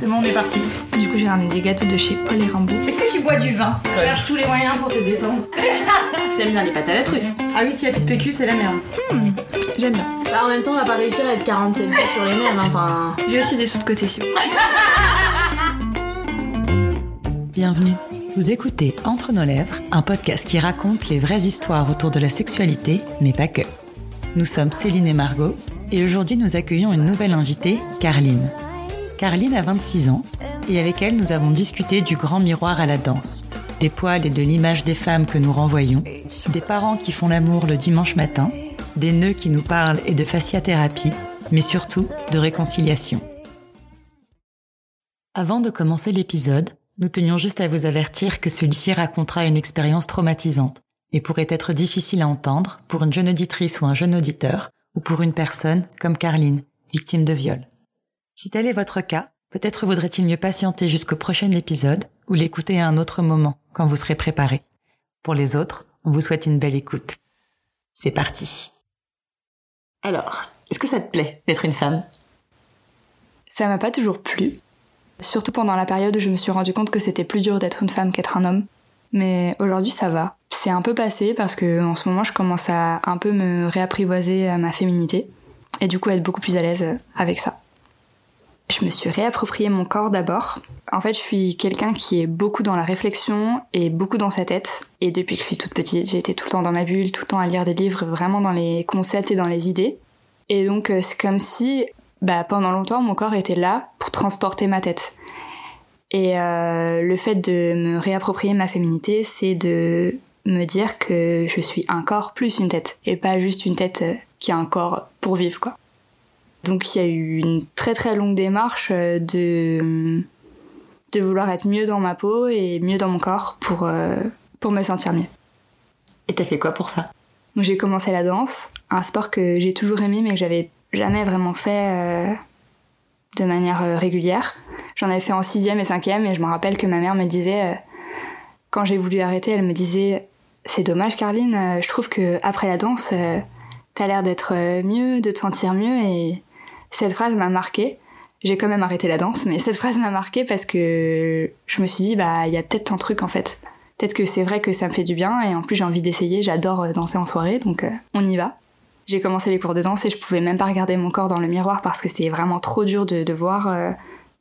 C'est bon, on est parti. Du coup, j'ai ramené des gâteaux de chez Paul et Rimbaud. Est-ce que tu bois du vin? Cherche tous les moyens pour te détendre. T'aimes bien les pâtes à la truffe Ah oui, s'il y a plus de PQ, c'est la merde. J'aime bien. Bah en même temps, on va pas réussir à être 47 jours sur les mêmes, hein, enfin... J'ai aussi des sous de côté si. Bienvenue. Vous écoutez Entre nos lèvres, un podcast qui raconte les vraies histoires autour de la sexualité, mais pas que. Nous sommes Céline et Margot, et aujourd'hui nous accueillons une nouvelle invitée, Carline. Carline a 26 ans, et avec elle nous avons discuté du grand miroir à la danse, des poils et de l'image des femmes que nous renvoyons, des parents qui font l'amour le dimanche matin, des nœuds qui nous parlent et de fasciathérapie, mais surtout de réconciliation. Avant de commencer l'épisode, nous tenions juste à vous avertir que celui-ci racontera une expérience traumatisante et pourrait être difficile à entendre pour une jeune auditrice ou un jeune auditeur, ou pour une personne comme Carline, victime de viol. Si tel est votre cas, peut-être vaudrait-il mieux patienter jusqu'au prochain épisode ou l'écouter à un autre moment quand vous serez préparé. Pour les autres, on vous souhaite une belle écoute. C'est parti. Alors, est-ce que ça te plaît d'être une femme? Ça m'a pas toujours plu. Surtout pendant la période où je me suis rendu compte que c'était plus dur d'être une femme qu'être un homme. Mais aujourd'hui, ça va. C'est un peu passé parce que en ce moment, je commence à un peu me réapprivoiser à ma féminité et du coup être beaucoup plus à l'aise avec ça. Je me suis réapproprié mon corps d'abord. En fait, je suis quelqu'un qui est beaucoup dans la réflexion et beaucoup dans sa tête. Et depuis que je suis toute petite, j'ai été tout le temps dans ma bulle, tout le temps à lire des livres, vraiment dans les concepts et dans les idées. Et donc, euh, c'est comme si, bah, pendant longtemps, mon corps était là pour transporter ma tête. Et euh, le fait de me réapproprier ma féminité, c'est de me dire que je suis un corps plus une tête, et pas juste une tête euh, qui a un corps pour vivre, quoi. Donc il y a eu une très très longue démarche euh, de de vouloir être mieux dans ma peau et mieux dans mon corps pour euh, pour me sentir mieux. Et t'as fait quoi pour ça? J'ai commencé la danse, un sport que j'ai toujours aimé mais que j'avais jamais vraiment fait euh, de manière euh, régulière. J'en avais fait en sixième et cinquième et je me rappelle que ma mère me disait quand j'ai voulu arrêter, elle me disait c'est dommage Carline, je trouve que après la danse t'as l'air d'être mieux, de te sentir mieux et cette phrase m'a marquée. J'ai quand même arrêté la danse, mais cette phrase m'a marquée parce que je me suis dit bah il y a peut-être un truc en fait. Peut-être que c'est vrai que ça me fait du bien et en plus j'ai envie d'essayer. J'adore euh, danser en soirée donc euh, on y va. J'ai commencé les cours de danse et je pouvais même pas regarder mon corps dans le miroir parce que c'était vraiment trop dur de, voir euh,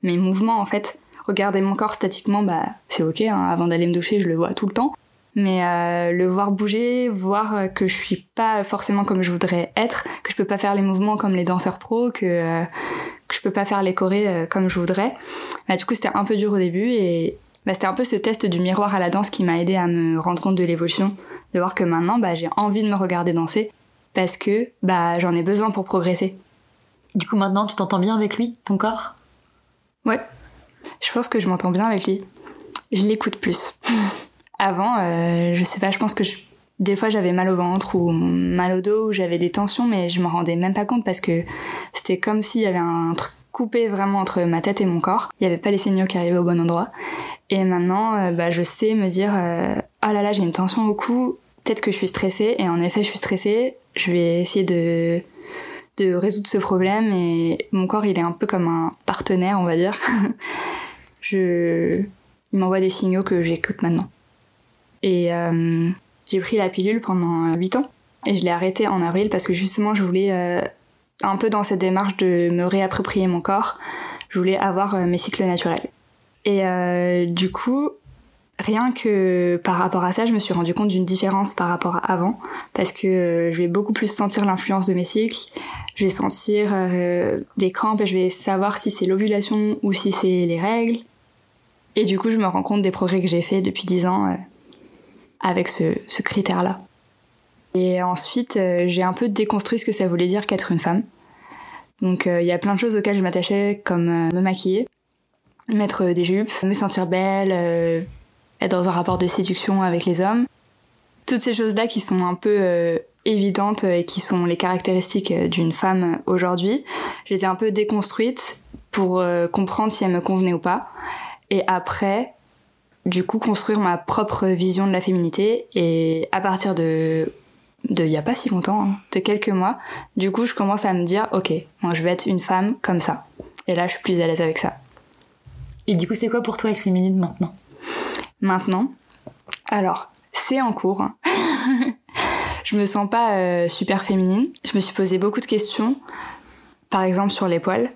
mes mouvements en fait. Regarder mon corps statiquement, bah c'est ok. hein, avant d'aller me doucher, je le vois tout le temps. Mais euh, le voir bouger, voir euh, que je suis pas forcément comme je voudrais être, que je peux pas faire les mouvements comme les danseurs pros, que euh, que je peux pas faire les chorés comme je voudrais. Bah, du coup, c'était un peu dur au début et bah, c'était un peu ce test du miroir à la danse qui m'a aidé à me rendre compte de l'évolution, de voir que maintenant, bah, j'ai envie de me regarder danser parce que bah j'en ai besoin pour progresser. Du coup maintenant tu t'entends bien avec lui, ton corps? Ouais, je pense que je m'entends bien avec lui. Je l'écoute plus. Avant, euh, je sais pas, je pense que je- des fois j'avais mal au ventre ou mal au dos, ou j'avais des tensions, mais je m'en rendais même pas compte parce que c'était comme s'il y avait un truc coupé vraiment entre ma tête et mon corps. Il y avait pas les signaux qui arrivaient au bon endroit. Et maintenant, euh, bah, je sais me dire, euh, oh là là, j'ai une tension au cou, peut-être que je suis stressée, et en effet, je suis stressée. Je vais essayer de de résoudre ce problème et mon corps il est un peu comme un partenaire on va dire je il m'envoie des signaux que j'écoute maintenant et euh, j'ai pris la pilule pendant 8 ans. Et je l'ai arrêtée en avril parce que justement je voulais euh, un peu dans cette démarche de me réapproprier mon corps je voulais avoir euh, mes cycles naturels. Et euh, du coup rien que par rapport à ça je me suis rendu compte d'une différence par rapport à avant parce que euh, je vais beaucoup plus sentir l'influence de mes cycles. Je vais sentir euh, des crampes et je vais savoir si c'est l'ovulation ou si c'est les règles. Et du coup, je me rends compte des progrès que j'ai fait depuis 10 ans avec ce, critère-là. Et ensuite, euh, j'ai un peu déconstruit ce que ça voulait dire qu'être une femme. Donc, euh, il y a plein de choses auxquelles je m'attachais, comme euh, me maquiller, mettre des jupes, me sentir belle, être dans un rapport de séduction avec les hommes. Toutes ces choses-là qui sont un peu évidentes et qui sont les caractéristiques d'une femme aujourd'hui, je les ai un peu déconstruites pour comprendre si elles me convenaient ou pas. Et après, du coup, construire ma propre vision de la féminité. Et à partir de de il y a pas si longtemps, hein, de quelques mois, du coup, je commence à me dire, ok, moi, je vais être une femme comme ça. Et là, je suis plus à l'aise avec ça. Et du coup, c'est quoi pour toi être féminine maintenant? Maintenant, alors, c'est en cours. hein. je me sens pas euh, super féminine. Je me suis posé beaucoup de questions, par exemple sur les poils.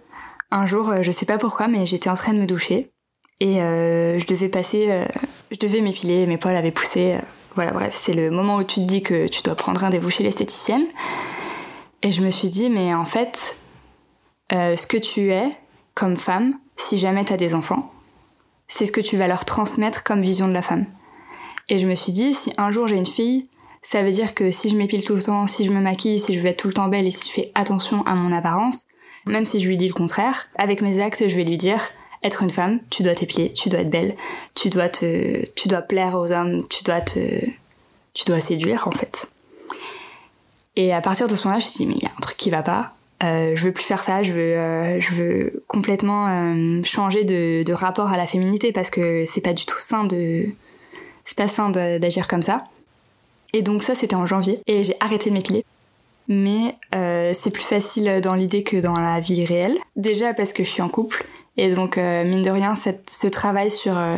Un jour, euh, je sais pas pourquoi, mais j'étais en train de me doucher et euh, je devais passer, euh, je devais m'épiler, mes poils avaient poussé. euh, voilà, bref, c'est le moment où tu te dis que tu dois prendre rendez-vous chez l'esthéticienne. Et je me suis dit, mais en fait, ce que tu es comme femme, si jamais t'as des enfants, c'est ce que tu vas leur transmettre comme vision de la femme. Et je me suis dit, si un jour j'ai une fille, ça veut dire que si je m'épile tout le temps, si je me maquille, si je vais être tout le temps belle et si je fais attention à mon apparence, même si je lui dis le contraire, avec mes actes, je vais lui dire, être une femme, tu dois t'épiler, tu dois être belle, tu dois te, tu dois plaire aux hommes, tu dois te, tu dois séduire en fait. Et à partir de ce moment-là, je me suis dit, mais il y a un truc qui va pas. Euh, je veux plus faire ça, je veux, euh, je veux complètement euh, changer de, rapport à la féminité parce que c'est pas du tout sain de, c'est pas sain d'agir comme ça. Et donc ça, c'était en janvier et j'ai arrêté de m'épiler. Mais euh, c'est plus facile dans l'idée que dans la vie réelle. Déjà parce que je suis en couple et donc euh, mine de rien, ce travail sur euh,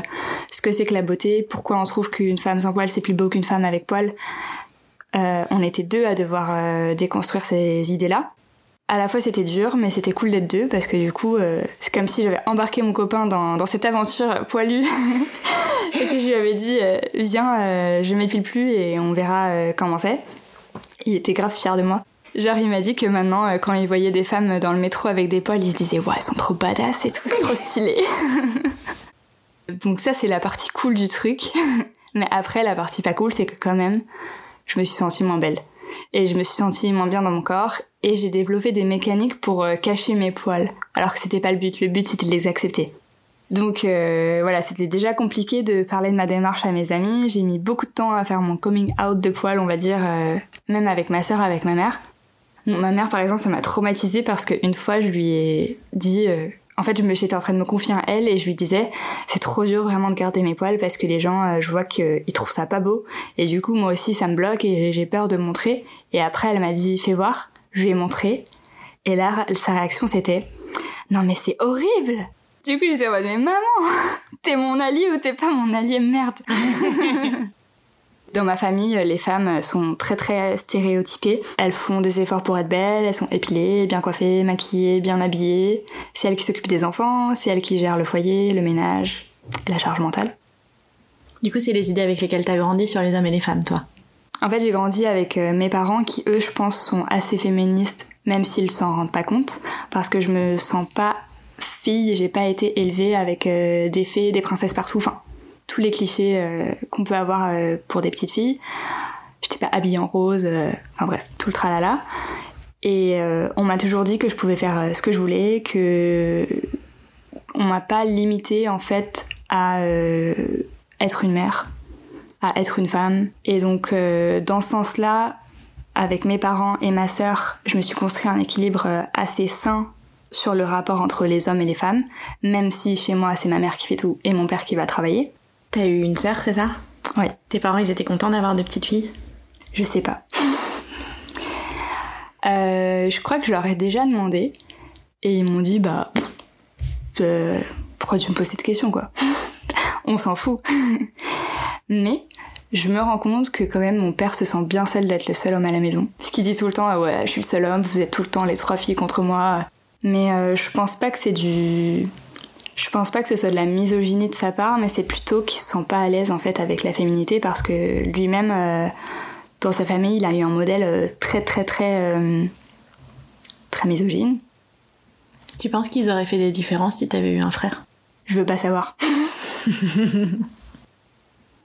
ce que c'est que la beauté, pourquoi on trouve qu'une femme sans poil c'est plus beau qu'une femme avec poil. Euh, on était deux à devoir déconstruire ces idées-là. À la fois c'était dur, mais c'était cool d'être deux parce que du coup, c'est comme si j'avais embarqué mon copain dans, dans cette aventure poilue et que je lui avais dit viens, je m'épile plus et on verra comment c'est. Il était grave fier de moi. Genre il m'a dit que maintenant, euh, quand il voyait des femmes dans le métro avec des poils, il se disait ouais, elles sont trop badass et tout, c'est trop stylé. Donc ça c'est la partie cool du truc. Mais après la partie pas cool, c'est que quand même, je me suis sentie moins belle. Et je me suis sentie moins bien dans mon corps et j'ai développé des mécaniques pour euh, cacher mes poils. Alors que c'était pas le but, le but c'était de les accepter. Donc euh, voilà, c'était déjà compliqué de parler de ma démarche à mes amis. J'ai mis beaucoup de temps à faire mon coming out de poils, on va dire, même avec ma sœur, avec ma mère. Ma mère, par exemple, ça m'a traumatisée parce qu'une fois, je lui ai dit... euh, en fait, j'étais en train de me confier à elle et je lui disais c'est trop dur vraiment de garder mes poils parce que les gens, euh, je vois qu'ils trouvent ça pas beau. Et du coup, moi aussi, ça me bloque et j'ai peur de montrer. Et après, elle m'a dit fais voir. Je lui ai montré. Et là, sa réaction, c'était non mais c'est horrible du coup, j'étais en mode, mais maman, t'es mon allié ou t'es pas mon allié, merde. Dans ma famille, les femmes sont très très stéréotypées. Elles font des efforts pour être belles, elles sont épilées, bien coiffées, maquillées, bien habillées. C'est elles qui s'occupent des enfants, c'est elles qui gèrent le foyer, le ménage, la charge mentale. Du coup, c'est les idées avec lesquelles t'as grandi sur les hommes et les femmes, toi? En fait, j'ai grandi avec euh, mes parents qui, eux, je pense, sont assez féministes, même s'ils s'en rendent pas compte, parce que je me sens pas fille, j'ai pas été élevée avec euh, des fées, des princesses partout, enfin, tous les clichés euh, qu'on peut avoir euh, pour des petites filles. J'étais pas habillée en rose, euh, enfin bref, tout le tralala. Et on m'a toujours dit que je pouvais faire ce que je voulais, que on m'a pas limité en fait à être une mère, à être une femme. Et donc dans ce sens-là, avec mes parents et ma sœur, je me suis construit un équilibre assez sain sur le rapport entre les hommes et les femmes, même si chez moi c'est ma mère qui fait tout et mon père qui va travailler. T'as eu une sœur, c'est ça? Ouais. Tes parents, ils étaient contents d'avoir de petites filles? Je sais pas. Euh, je crois que je leur ai déjà demandé et ils m'ont dit bah pff, euh, pourquoi tu me poses cette question quoi? On s'en fout. Mais je me rends compte que quand même mon père se sent bien seul d'être le seul homme à la maison. Ce qu'il dit tout le temps ah ouais je suis le seul homme, vous êtes tout le temps les trois filles contre moi. Mais euh, je pense pas que c'est du je pense pas que ce soit de la misogynie de sa part, mais c'est plutôt qu'il se sent pas à l'aise en fait avec la féminité parce que lui-même, euh, dans sa famille, il a eu un modèle euh, très très très euh, très misogyne. Tu penses qu'ils auraient fait des différences si t'avais eu un frère? Je veux pas savoir.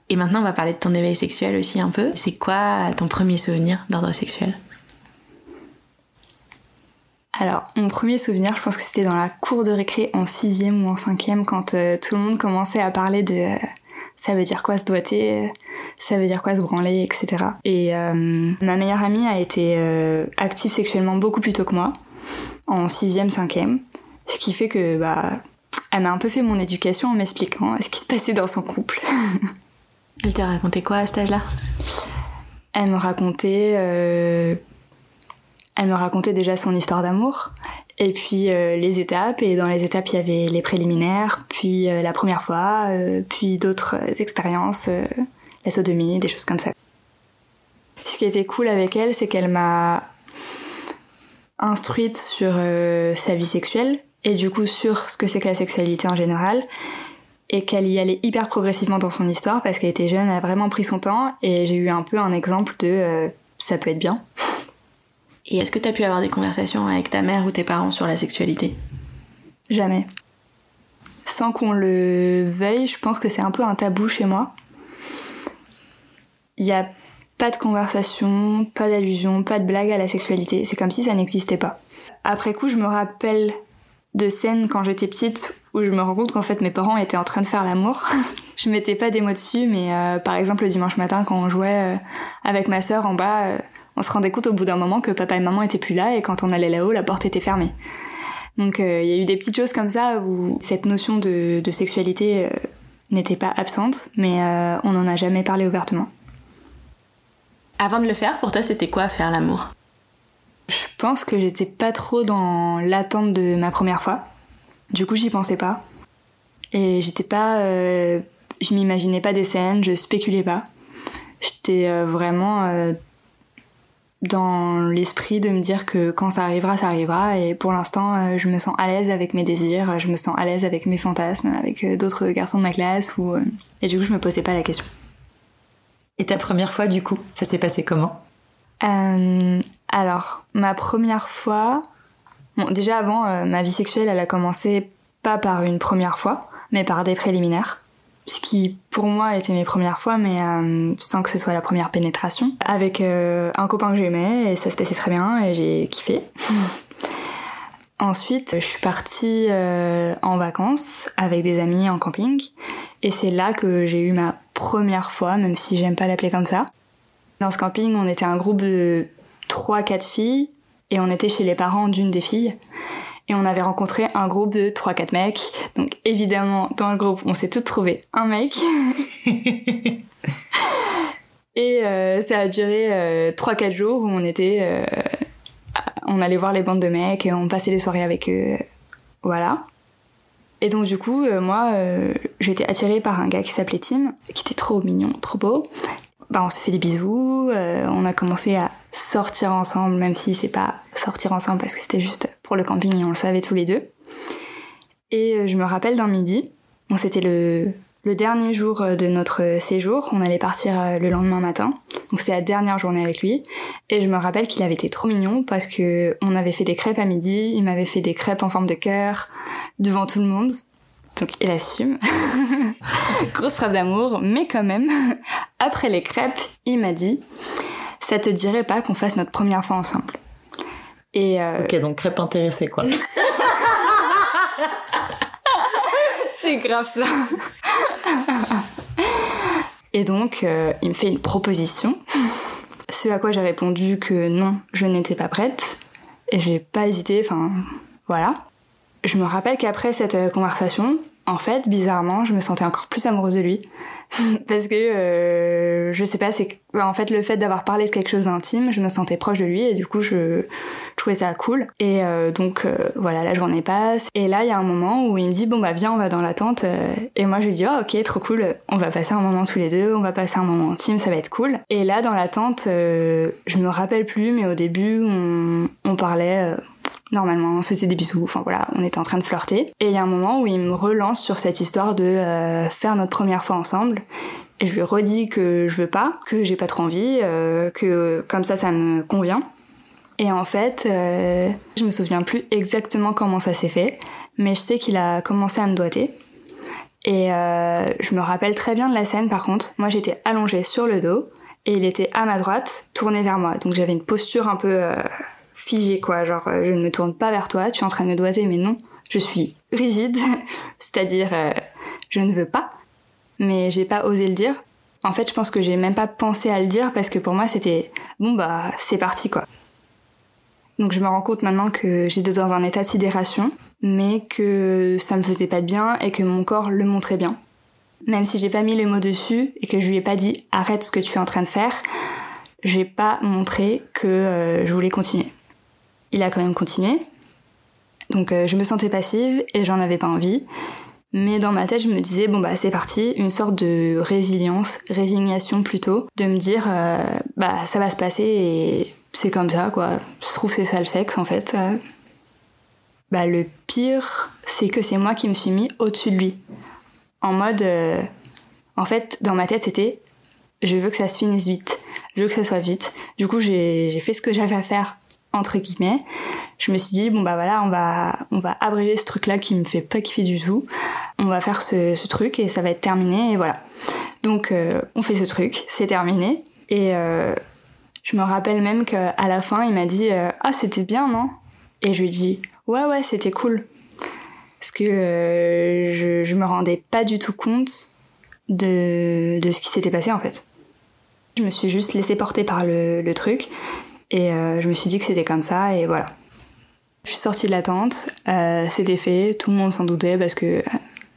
Et maintenant, on va parler de ton éveil sexuel aussi un peu. C'est quoi ton premier souvenir d'ordre sexuel? Alors, mon premier souvenir, je pense que c'était dans la cour de récré en sixième ou en cinquième, quand euh, tout le monde commençait à parler de euh, ça veut dire quoi se doiter, euh, ça veut dire quoi se branler, etc. Et euh, ma meilleure amie a été active sexuellement beaucoup plus tôt que moi, en sixième, cinquième, ce qui fait que bah elle m'a un peu fait mon éducation en m'expliquant ce qui se passait dans son couple. Elle t'a raconté quoi à cet âge-là Elle me racontait, elle me racontait déjà son histoire d'amour Et puis euh, les étapes, et dans les étapes il y avait les préliminaires, puis euh, la première fois, euh, puis d'autres expériences, la sodomie, des choses comme ça. Ce qui était cool avec elle, c'est qu'elle m'a instruite sur sa vie sexuelle, et du coup sur ce que c'est que la sexualité en général, et qu'elle y allait hyper progressivement dans son histoire, parce qu'elle était jeune, elle a vraiment pris son temps, et j'ai eu un peu un exemple de ça peut être bien. Et est-ce que tu as pu avoir des conversations avec ta mère ou tes parents sur la sexualité? Jamais. Sans qu'on le veuille, je pense que c'est un peu un tabou chez moi. Il n'y a pas de conversation, pas d'allusion, pas de blague à la sexualité. C'est comme si ça n'existait pas. Après coup, je me rappelle de scènes quand j'étais petite où je me rends compte qu'en fait mes parents étaient en train de faire l'amour. je mettais pas des mots dessus, mais euh, par exemple le dimanche matin quand on jouait euh, avec ma sœur en bas, euh, on se rendait compte au bout d'un moment que papa et maman étaient plus là et quand on allait là-haut, la porte était fermée. Donc euh, il y a eu des petites choses comme ça où cette notion de, sexualité euh, n'était pas absente, mais euh, on n'en a jamais parlé ouvertement. Avant de le faire, pour toi, c'était quoi faire l'amour? Je pense que j'étais pas trop dans l'attente de ma première fois. Du coup, j'y pensais pas. Et j'étais pas. je m'imaginais pas des scènes, je spéculais pas. J'étais vraiment dans l'esprit de me dire que quand ça arrivera, ça arrivera. Et pour l'instant, euh, je me sens à l'aise avec mes désirs, je me sens à l'aise avec mes fantasmes, avec euh, d'autres garçons de ma classe. Ou, euh, Et du coup, je me posais pas la question. Et ta première fois, du coup, ça s'est passé comment? Alors, ma première fois... Bon, déjà avant, ma vie sexuelle, elle a commencé pas par une première fois, mais par des préliminaires ce qui pour moi était mes premières fois, mais euh, sans que ce soit la première pénétration, avec euh, un copain que j'aimais et ça se passait très bien et j'ai kiffé. Ensuite, je suis partie euh, en vacances avec des amis en camping et c'est là que j'ai eu ma première fois, même si j'aime pas l'appeler comme ça. Dans ce camping, on était un groupe de 3-4 filles et on était chez les parents d'une des filles et on avait rencontré un groupe de 3-4 mecs. Donc évidemment, dans le groupe, on s'est toutes trouvé un mec. et euh, ça a duré 3-4 euh, jours où on était... Euh, on allait voir les bandes de mecs, et on passait les soirées avec eux. Voilà. Et donc du coup, moi, j'étais attirée par un gars qui s'appelait Tim, qui était trop mignon, trop beau. Bah, on s'est fait des bisous, on a commencé à sortir ensemble, même si c'est pas sortir ensemble parce que c'était juste pour le camping et on le savait tous les deux. Et euh, je me rappelle d'un midi, c'était le, le dernier jour euh, de notre séjour, on allait partir euh, le lendemain matin, donc c'est la dernière journée avec lui, et je me rappelle qu'il avait été trop mignon parce que on avait fait des crêpes à midi, il m'avait fait des crêpes en forme de cœur devant tout le monde, donc il assume. Grosse preuve d'amour, mais quand même, après les crêpes, il m'a dit ça te dirait pas qu'on fasse notre première fois ensemble? Et euh... Ok, donc crêpe intéressée quoi. C'est grave ça. Et donc, euh, il me fait une proposition. Ce à quoi j'ai répondu que non, je n'étais pas prête. Et j'ai pas hésité, enfin, voilà. Je me rappelle qu'après cette euh, conversation, en fait, bizarrement, je me sentais encore plus amoureuse de lui. parce que euh, je sais pas c'est bah, en fait le fait d'avoir parlé de quelque chose d'intime je me sentais proche de lui et du coup je, trouvais ça cool. Et euh, donc euh, voilà la journée passe. Et là il y a un moment où il me dit bon bah viens on va dans la tente. Et moi je lui dis oh ok trop cool. On va passer un moment tous les deux on va passer un moment intime ça va être cool. Et là dans la tente je me rappelle plus mais au début on, on parlait normalement, on se faisait des bisous, enfin voilà, on était en train de flirter. Et il y a un moment où il me relance sur cette histoire de euh, faire notre première fois ensemble. Et je lui redis que je veux pas, que j'ai pas trop envie, euh, que comme ça, ça me convient. Et en fait, euh, je me souviens plus exactement comment ça s'est fait, mais je sais qu'il a commencé à me doiter. Et je me rappelle très bien de la scène par contre. Moi j'étais allongée sur le dos et il était à ma droite, tourné vers moi. Donc j'avais une posture un peu figé quoi, genre euh, je ne me tourne pas vers toi, tu es en train de me doiter, mais non, je suis rigide, c'est-à-dire euh, je ne veux pas, mais j'ai pas osé le dire. En fait, je pense que j'ai même pas pensé à le dire parce que pour moi c'était bon bah c'est parti quoi. Donc je me rends compte maintenant que j'étais dans un état de sidération, mais que ça me faisait pas de bien et que mon corps le montrait bien. Même si j'ai pas mis les mots dessus et que je lui ai pas dit arrête ce que tu es en train de faire, j'ai pas montré que euh, je voulais continuer il a quand même continué. Donc euh, je me sentais passive et j'en avais pas envie. Mais dans ma tête, je me disais, bon bah c'est parti, une sorte de résilience, résignation plutôt, de me dire, euh, bah ça va se passer et c'est comme ça quoi. Je trouve c'est ça le sexe en fait. Euh. Bah le pire, c'est que c'est moi qui me suis mis au-dessus de lui. En mode, en fait, dans ma tête c'était, je veux que ça se finisse vite, je veux que ça soit vite. Du coup, j'ai fait ce que j'avais à faire entre guillemets. Je me suis dit bon bah voilà, on va on va abréger ce truc là qui me fait pas kiffer du tout. On va faire ce, ce truc et ça va être terminé et voilà. Donc euh, on fait ce truc, c'est terminé et euh, je me rappelle même qu'à la fin il m'a dit euh, ah c'était bien non? Et je lui dis ouais ouais c'était cool parce que je je me rendais pas du tout compte de de ce qui s'était passé en fait. Je me suis juste laissée porter par le, le truc et euh, je me suis dit que c'était comme ça et voilà. Je suis sortie de la tente, euh, c'était fait, tout le monde s'en doutait parce que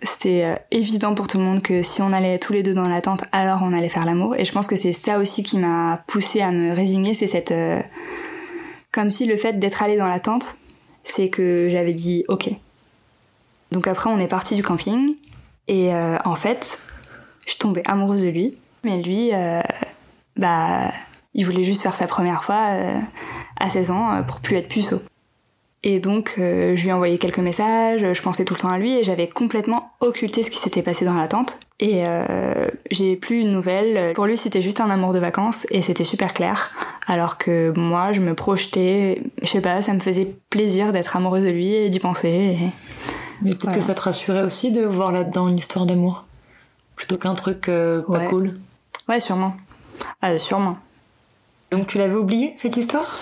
c'était euh, évident pour tout le monde que si on allait tous les deux dans la tente, alors on allait faire l'amour. Et je pense que c'est ça aussi qui m'a poussée à me résigner, c'est cette... Comme si le fait d'être allée dans la tente, c'est que j'avais dit ok. Donc après on est parti du camping et en fait je tombée amoureuse de lui, mais lui bah il voulait juste faire sa première fois euh, à 16 ans euh, pour plus être puceau. Et donc, euh, je lui ai envoyé quelques messages, je pensais tout le temps à lui et j'avais complètement occulté ce qui s'était passé dans la tente. Et euh, j'ai plus une nouvelle. Pour lui, c'était juste un amour de vacances et c'était super clair. Alors que moi, je me projetais, je sais pas, ça me faisait plaisir d'être amoureuse de lui et d'y penser. Et... Mais peut-être Voilà. que ça te rassurait aussi de voir là-dedans une histoire d'amour. Plutôt qu'un truc euh, pas Ouais. cool. Ouais, sûrement. Ah, sûrement. Donc tu l'avais oublié cette histoire?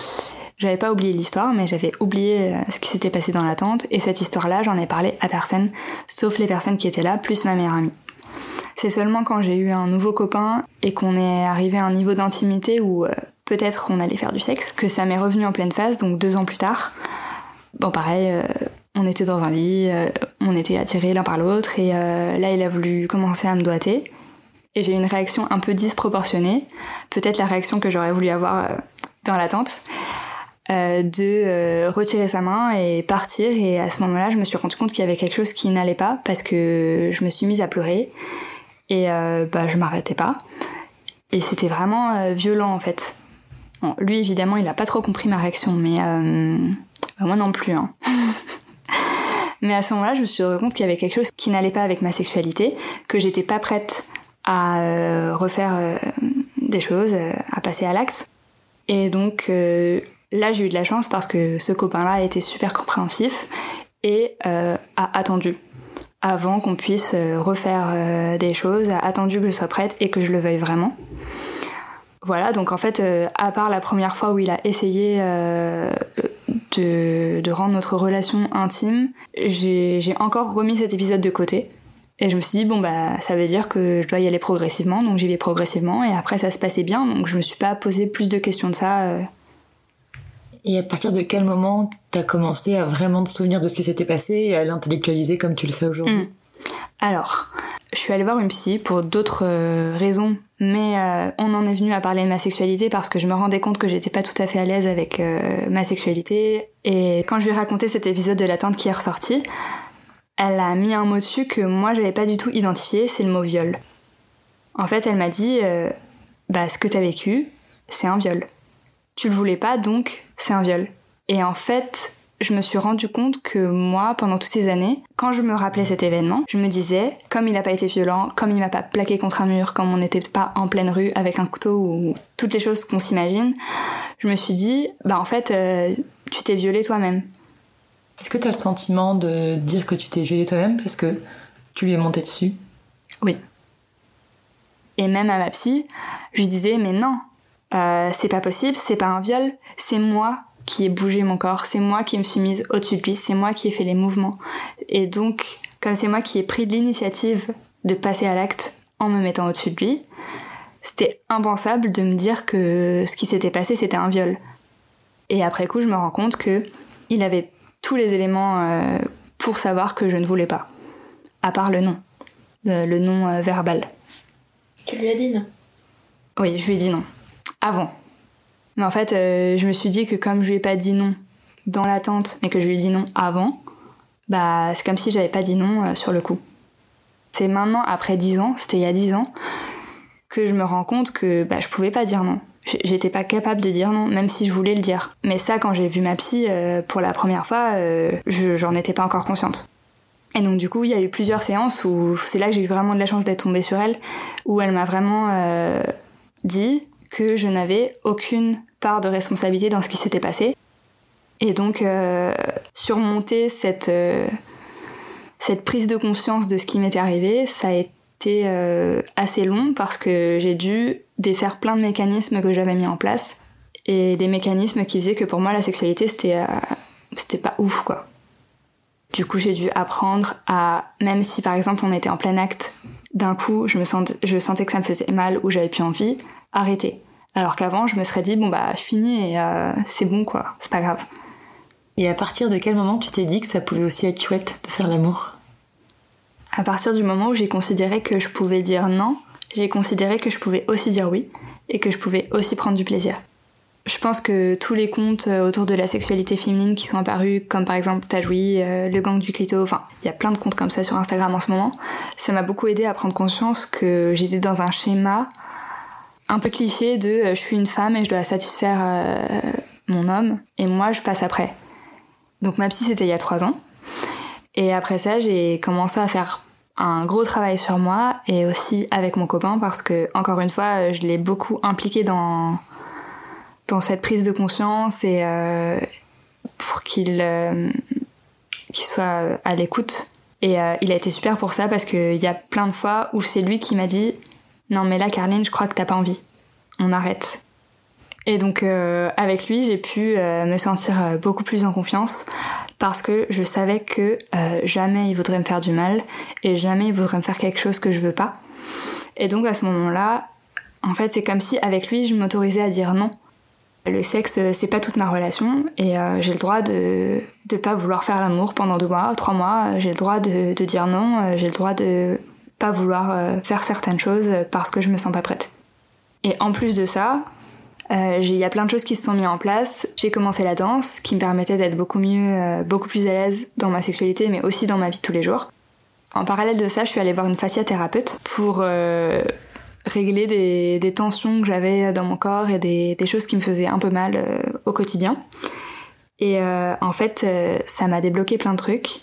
J'avais pas oublié l'histoire, mais j'avais oublié euh, ce qui s'était passé dans la tente. Et cette histoire-là, j'en ai parlé à personne, sauf les personnes qui étaient là, plus ma meilleure amie. C'est seulement quand j'ai eu un nouveau copain et qu'on est arrivé à un niveau d'intimité où euh, peut-être on allait faire du sexe, que ça m'est revenu en pleine phase, donc deux ans plus tard. Bon, pareil, euh, on était dans un lit, on était attirés l'un par l'autre, et là, il a voulu commencer à me doiter. Et j'ai eu une réaction un peu disproportionnée, peut-être la réaction que j'aurais voulu avoir euh, dans la tente, euh, de euh, retirer sa main et partir. Et à ce moment-là, je me suis rendu compte qu'il y avait quelque chose qui n'allait pas parce que je me suis mise à pleurer et euh, bah, je m'arrêtais pas. Et c'était vraiment violent en fait. Lui, évidemment, il a pas trop compris ma réaction, mais bah, moi non plus. Hein. mais à ce moment-là, je me suis rendu compte qu'il y avait quelque chose qui n'allait pas avec ma sexualité, que j'étais pas prête à euh, refaire euh, des choses, euh, à passer à l'acte. Et donc là, j'ai eu de la chance parce que ce copain-là été super compréhensif et a attendu avant qu'on puisse refaire des choses, a attendu que je sois prête et que je le veuille vraiment. Voilà, donc en fait, à part la première fois où il a essayé de, de rendre notre relation intime, j'ai encore remis cet épisode de côté. Et je me suis dit, bon, bah, ça veut dire que je dois y aller progressivement, donc j'y vais progressivement, et après ça se passait bien, donc je me suis pas posé plus de questions de ça. euh. Et à partir de quel moment t'as commencé à vraiment te souvenir de ce qui s'était passé et à l'intellectualiser comme tu le fais aujourd'hui? Mm. Alors, je suis allée voir une psy pour d'autres euh, raisons, mais euh, on en est venu à parler de ma sexualité parce que je me rendais compte que j'étais pas tout à fait à l'aise avec euh, ma sexualité. Et quand je lui ai raconté cet épisode de la tante qui est ressorti, elle a mis un mot dessus que moi j'avais pas du tout identifié, c'est le mot viol. En fait, elle m'a dit, euh, bah ce que t'as vécu, c'est un viol. Tu le voulais pas, donc c'est un viol. Et en fait, je me suis rendu compte que moi, pendant toutes ces années, quand je me rappelais cet événement, je me disais, comme il n'a pas été violent, comme il m'a pas plaqué contre un mur, comme on n'était pas en pleine rue avec un couteau ou toutes les choses qu'on s'imagine, je me suis dit, bah en fait, euh, tu t'es violé toi-même. Est-ce que t'as le sentiment de dire que tu t'es violé toi-même parce que tu lui es monté dessus? Oui. Et même à ma psy, je disais, mais non, euh, c'est pas possible, c'est pas un viol, c'est moi qui ai bougé mon corps, c'est moi qui me suis mise au-dessus de lui, c'est moi qui ai fait les mouvements. Et donc, comme c'est moi qui ai pris l'initiative de passer à l'acte en me mettant au-dessus de lui, c'était impensable de me dire que ce qui s'était passé, c'était un viol. Et après coup, je me rends compte que il avait tous les éléments euh, pour savoir que je ne voulais pas, à part le nom, Euh, le nom euh, verbal. Tu lui as dit non? Oui, je lui ai dit non. Avant. Mais en fait, euh, je me suis dit que comme je lui ai pas dit non dans l'attente, mais que je lui dis non avant, bah c'est comme si j'avais pas dit non euh, sur le coup. C'est maintenant, après 10 ans, c'était il y a 10 ans, que je me rends compte que bah, je pouvais pas dire non. J'étais pas capable de dire non, même si je voulais le dire. Mais ça, quand j'ai vu ma psy euh, pour la première fois, euh, j'en étais pas encore consciente. Et donc du coup, il y a eu plusieurs séances où c'est là que j'ai eu vraiment de la chance d'être tombée sur elle, où elle m'a vraiment euh, dit que je n'avais aucune part de responsabilité dans ce qui s'était passé. Et donc euh, surmonter cette, cette prise de conscience de ce qui m'était arrivé, ça a été assez long parce que j'ai dû défaire plein de mécanismes que j'avais mis en place et des mécanismes qui faisaient que pour moi la sexualité c'était euh, c'était pas ouf quoi. Du coup, j'ai dû apprendre à, même si par exemple on était en plein acte, d'un coup je me sentais, je sentais que ça me faisait mal ou j'avais plus envie, arrêter. Alors qu'avant, je me serais dit bon bah je finis et euh, c'est bon quoi, c'est pas grave. Et à partir de quel moment tu t'es dit que ça pouvait aussi être chouette de faire l'amour? À partir du moment où j'ai considéré que je pouvais dire non, j'ai considéré que je pouvais aussi dire oui et que je pouvais aussi prendre du plaisir. Je pense que tous les contes euh, autour de la sexualité féminine qui sont apparus, comme par exemple Tajoui, euh, le gang du clito, enfin, il y a plein de comptes comme ça sur Instagram en ce moment, ça m'a beaucoup aidé à prendre conscience que j'étais dans un schéma un peu cliché de euh, je suis une femme et je dois satisfaire euh, mon homme et moi je passe après. Donc ma psy c'était il y a trois ans. Et après ça j'ai commencé à faire un gros travail sur moi et aussi avec mon copain parce que encore une fois euh, je l'ai beaucoup impliqué dans cette prise de conscience et euh, pour qu'il euh, soit à l'écoute. Et il a été super pour ça parce qu'il y a plein de fois où c'est lui qui m'a dit non mais là Carline je crois que t'as pas envie. On arrête et donc avec lui j'ai pu me sentir beaucoup plus en confiance parce que je savais que euh, jamais il voudrait me faire du mal et jamais il voudrait me faire quelque chose que je veux pas et donc à ce moment là en fait c'est comme si avec lui je m'autorisais à dire non le sexe, euh, c'est pas toute ma relation et euh, j'ai le droit de de pas vouloir faire l'amour pendant deux mois, trois mois. J'ai le droit de, de dire non. J'ai le droit de pas vouloir faire certaines choses parce que je me sens pas prête. Et en plus de ça, euh, il y a plein de choses qui se sont mises en place. J'ai commencé la danse, qui me permettait d'être beaucoup mieux, euh, beaucoup plus à l'aise dans ma sexualité, mais aussi dans ma vie de tous les jours. En parallèle de ça, je suis allée voir une fasciathérapeute pour euh, régler des, tensions que j'avais dans mon corps et des, choses qui me faisaient un peu mal au quotidien. Et en fait, ça m'a débloqué plein de trucs.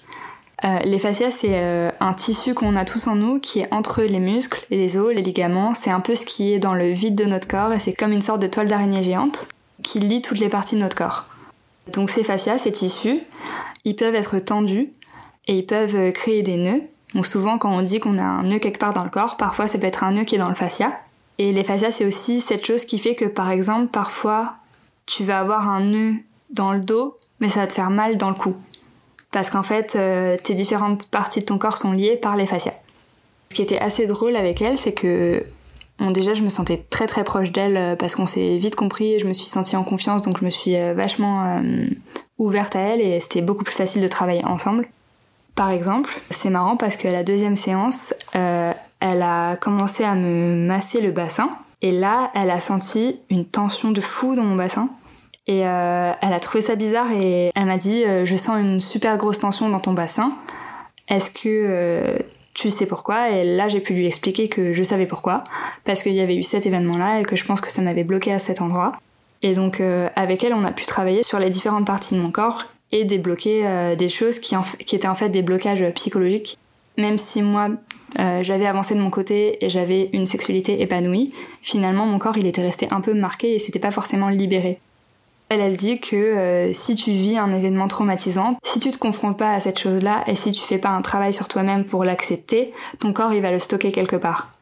Euh, les fascias, c'est euh, un tissu qu'on a tous en nous qui est entre les muscles, les os, les ligaments. C'est un peu ce qui est dans le vide de notre corps et c'est comme une sorte de toile d'araignée géante qui lie toutes les parties de notre corps. Donc ces fascias, ces tissus, ils peuvent être tendus et ils peuvent euh, créer des nœuds. Donc souvent quand on dit qu'on a un nœud quelque part dans le corps, parfois ça peut être un nœud qui est dans le fascia. Et les fascias, c'est aussi cette chose qui fait que par exemple, parfois, tu vas avoir un nœud dans le dos, mais ça va te faire mal dans le cou. Parce qu'en fait, euh, tes différentes parties de ton corps sont liées par les fascias. Ce qui était assez drôle avec elle, c'est que déjà je me sentais très très proche d'elle euh, parce qu'on s'est vite compris et je me suis sentie en confiance, donc je me suis euh, vachement ouverte à elle et c'était beaucoup plus facile de travailler ensemble. Par exemple, c'est marrant parce qu'à la deuxième séance, elle a commencé à me masser le bassin et là, elle a senti une tension de fou dans mon bassin. Et euh, elle a trouvé ça bizarre et elle m'a dit euh, Je sens une super grosse tension dans ton bassin. Est-ce que euh, tu sais pourquoi? Et là, j'ai pu lui expliquer que je savais pourquoi. Parce qu'il y avait eu cet événement-là et que je pense que ça m'avait bloqué à cet endroit. Et donc, avec elle, on a pu travailler sur les différentes parties de mon corps et débloquer des choses qui, étaient en fait des blocages psychologiques. Même si moi, j'avais avancé de mon côté et j'avais une sexualité épanouie, finalement, mon corps, il était resté un peu marqué et c'était pas forcément libéré. Elle, elle dit que euh, si tu vis un événement traumatisant, si tu te confrontes pas à cette chose-là et si tu fais pas un travail sur toi-même pour l'accepter, ton corps il va le stocker quelque part.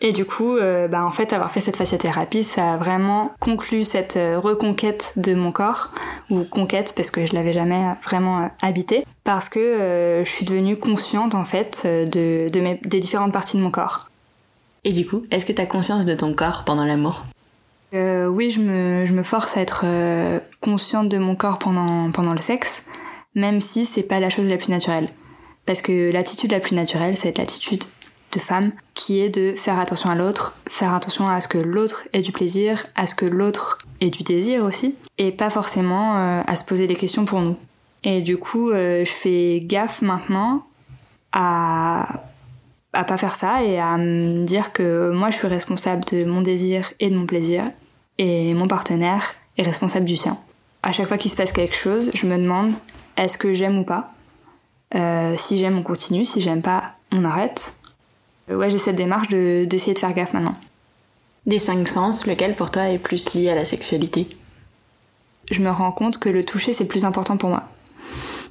Et du coup, euh, bah en fait, avoir fait cette fasciathérapie, ça a vraiment conclu cette euh, reconquête de mon corps, ou conquête parce que je l'avais jamais vraiment habité, parce que je suis devenue consciente en fait des différentes parties de mon corps. Et du coup, est-ce que t'as conscience de ton corps pendant l'amour? Euh, oui, je me, force à être euh, consciente de mon corps pendant, le sexe, même si c'est pas la chose la plus naturelle. Parce que l'attitude la plus naturelle, c'est l'attitude de femme, qui est de faire attention à l'autre, faire attention à ce que l'autre ait du plaisir, à ce que l'autre ait du désir aussi, et pas forcément euh, à se poser des questions pour nous. Et du coup, je fais gaffe maintenant à à pas faire ça et à me dire que moi je suis responsable de mon désir et de mon plaisir et mon partenaire est responsable du sien. À chaque fois qu'il se passe quelque chose, je me demande est-ce que j'aime ou pas? Euh, si j'aime, on continue. Si j'aime pas, on arrête. Euh, ouais, j'ai cette démarche d'essayer de faire gaffe maintenant. Des cinq sens, lequel pour toi est plus lié à la sexualité? Je me rends compte que le toucher c'est plus important pour moi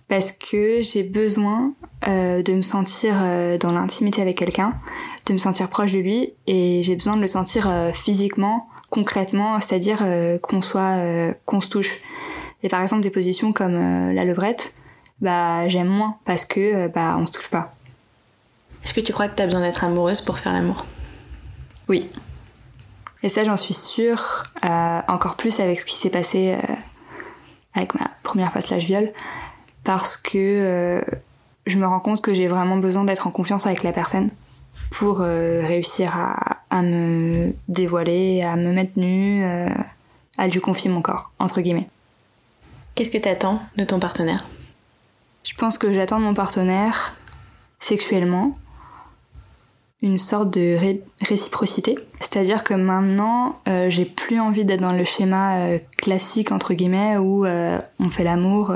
parce que j'ai besoin euh, de me sentir euh, dans l'intimité avec quelqu'un, de me sentir proche de lui, et j'ai besoin de le sentir euh, physiquement, concrètement, c'est-à-dire qu'on soit, qu'on se touche. Et par exemple des positions comme la levrette, bah j'aime moins parce que bah on se touche pas. Est-ce que tu crois que tu as besoin d'être amoureuse pour faire l'amour? Oui. Et ça j'en suis sûre, encore plus avec ce qui s'est passé avec ma première fois slash viol parce que je me rends compte que j'ai vraiment besoin d'être en confiance avec la personne pour euh, réussir à, à, me dévoiler, à me mettre nue, euh, à lui confier mon corps, entre guillemets. Qu'est-ce que tu attends de ton partenaire? Je pense que j'attends de mon partenaire sexuellement une sorte de ré réciprocité. C'est-à-dire que maintenant, euh, j'ai plus envie d'être dans le schéma euh, classique, entre guillemets, où euh, on fait l'amour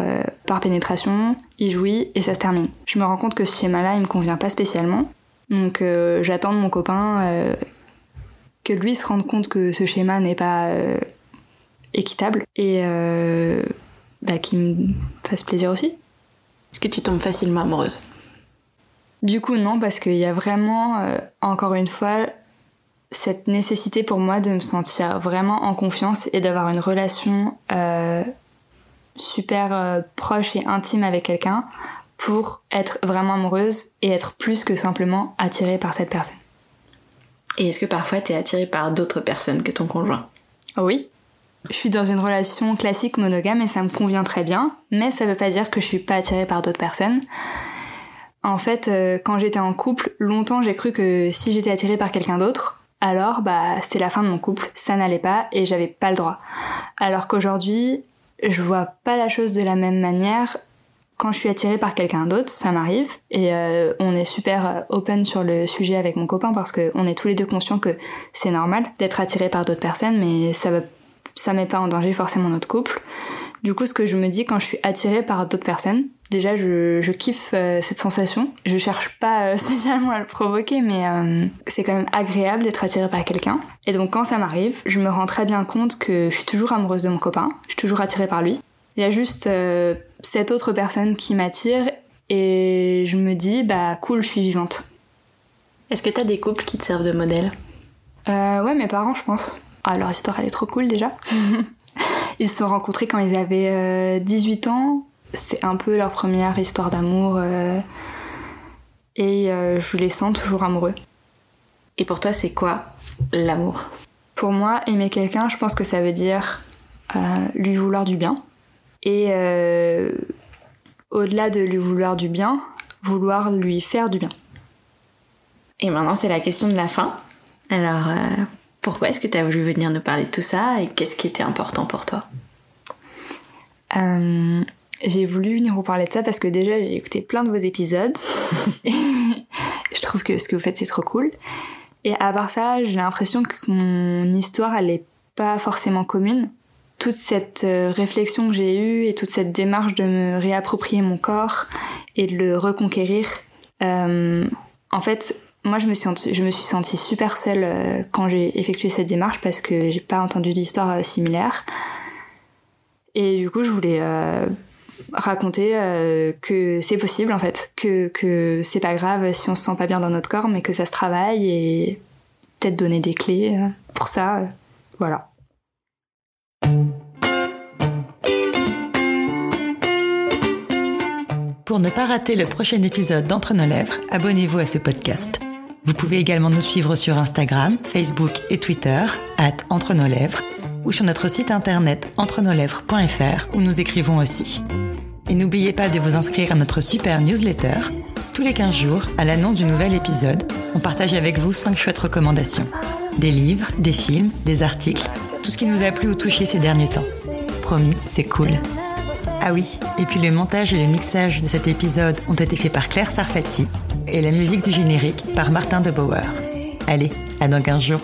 par pénétration, il jouit et ça se termine. Je me rends compte que ce schéma-là, il me convient pas spécialement. Donc j'attends de mon copain que lui se rende compte que ce schéma n'est pas équitable et bah, qu'il me fasse plaisir aussi. Est-ce que tu tombes facilement amoureuse? Du coup, non, parce qu'il y a vraiment, euh, encore une fois, cette nécessité pour moi de me sentir vraiment en confiance et d'avoir une relation euh, super euh, proche et intime avec quelqu'un pour être vraiment amoureuse et être plus que simplement attirée par cette personne. Et est-ce que parfois tu es attirée par d'autres personnes que ton conjoint? Oui. Je suis dans une relation classique monogame et ça me convient très bien, mais ça veut pas dire que je suis pas attirée par d'autres personnes. En fait, euh, quand j'étais en couple, longtemps j'ai cru que si j'étais attirée par quelqu'un d'autre, alors bah c'était la fin de mon couple, ça n'allait pas et j'avais pas le droit. Alors qu'aujourd'hui, je vois pas la chose de la même manière. Quand je suis attirée par quelqu'un d'autre, ça m'arrive et euh, on est super euh, open sur le sujet avec mon copain parce qu'on est tous les deux conscients que c'est normal d'être attiré par d'autres personnes, mais ça va, ça met pas en danger forcément notre couple. Du coup, ce que je me dis quand je suis attirée par d'autres personnes, déjà je, je kiffe euh, cette sensation. Je cherche pas euh, spécialement à le provoquer, mais euh, c'est quand même agréable d'être attirée par quelqu'un. Et donc quand ça m'arrive, je me rends très bien compte que je suis toujours amoureuse de mon copain, je suis toujours attirée par lui. Il y a juste cette autre personne qui m'attire et je me dis bah cool, je suis vivante. Est-ce que t'as des couples qui te servent de modèle? Euh, ouais, mes parents, je pense. Ah, leur histoire, elle est trop cool déjà. ils se sont rencontrés quand ils avaient euh, 18 ans. C'était un peu leur première histoire d'amour. euh, et euh, je les sens toujours amoureux. Et pour toi, c'est quoi l'amour? Pour moi, aimer quelqu'un, je pense que ça veut dire euh, lui vouloir du bien. Et au-delà de lui vouloir du bien, vouloir lui faire du bien. Et maintenant, c'est la question de la fin. Alors, pourquoi est-ce que tu as voulu venir nous parler de tout ça et qu'est-ce qui était important pour toi? J'ai voulu venir vous parler de ça parce que déjà j'ai écouté plein de vos épisodes. Et je trouve que ce que vous faites c'est trop cool. Et à part ça, j'ai l'impression que mon histoire elle est pas forcément commune. Toute cette euh, réflexion que j'ai eue et toute cette démarche de me réapproprier mon corps et de le reconquérir, euh, en fait, moi je me suis, senti- je me suis sentie super seule euh, quand j'ai effectué cette démarche parce que j'ai pas entendu d'histoire similaire. Et du coup, je voulais euh, raconter euh, que c'est possible en fait, que, que c'est pas grave si on se sent pas bien dans notre corps, mais que ça se travaille et peut-être donner des clés euh, pour ça. euh, voilà. Pour ne pas rater le prochain épisode d'Entre nos lèvres, abonnez-vous à ce podcast. Vous pouvez également nous suivre sur Instagram, Facebook et Twitter, at Entre nos lèvres, ou sur notre site internet entrenoslèvres.fr où nous écrivons aussi. Et n'oubliez pas de vous inscrire à notre super newsletter. Tous les 15 jours, à l'annonce du nouvel épisode, on partage avec vous 5 chouettes recommandations. Des livres, des films, des articles, tout ce qui nous a plu ou touché ces derniers temps. Promis, c'est cool. Ah oui, et puis le montage et le mixage de cet épisode ont été faits par Claire Sarfati et la musique du générique par Martin de Bauer. Allez, à dans 15 jours.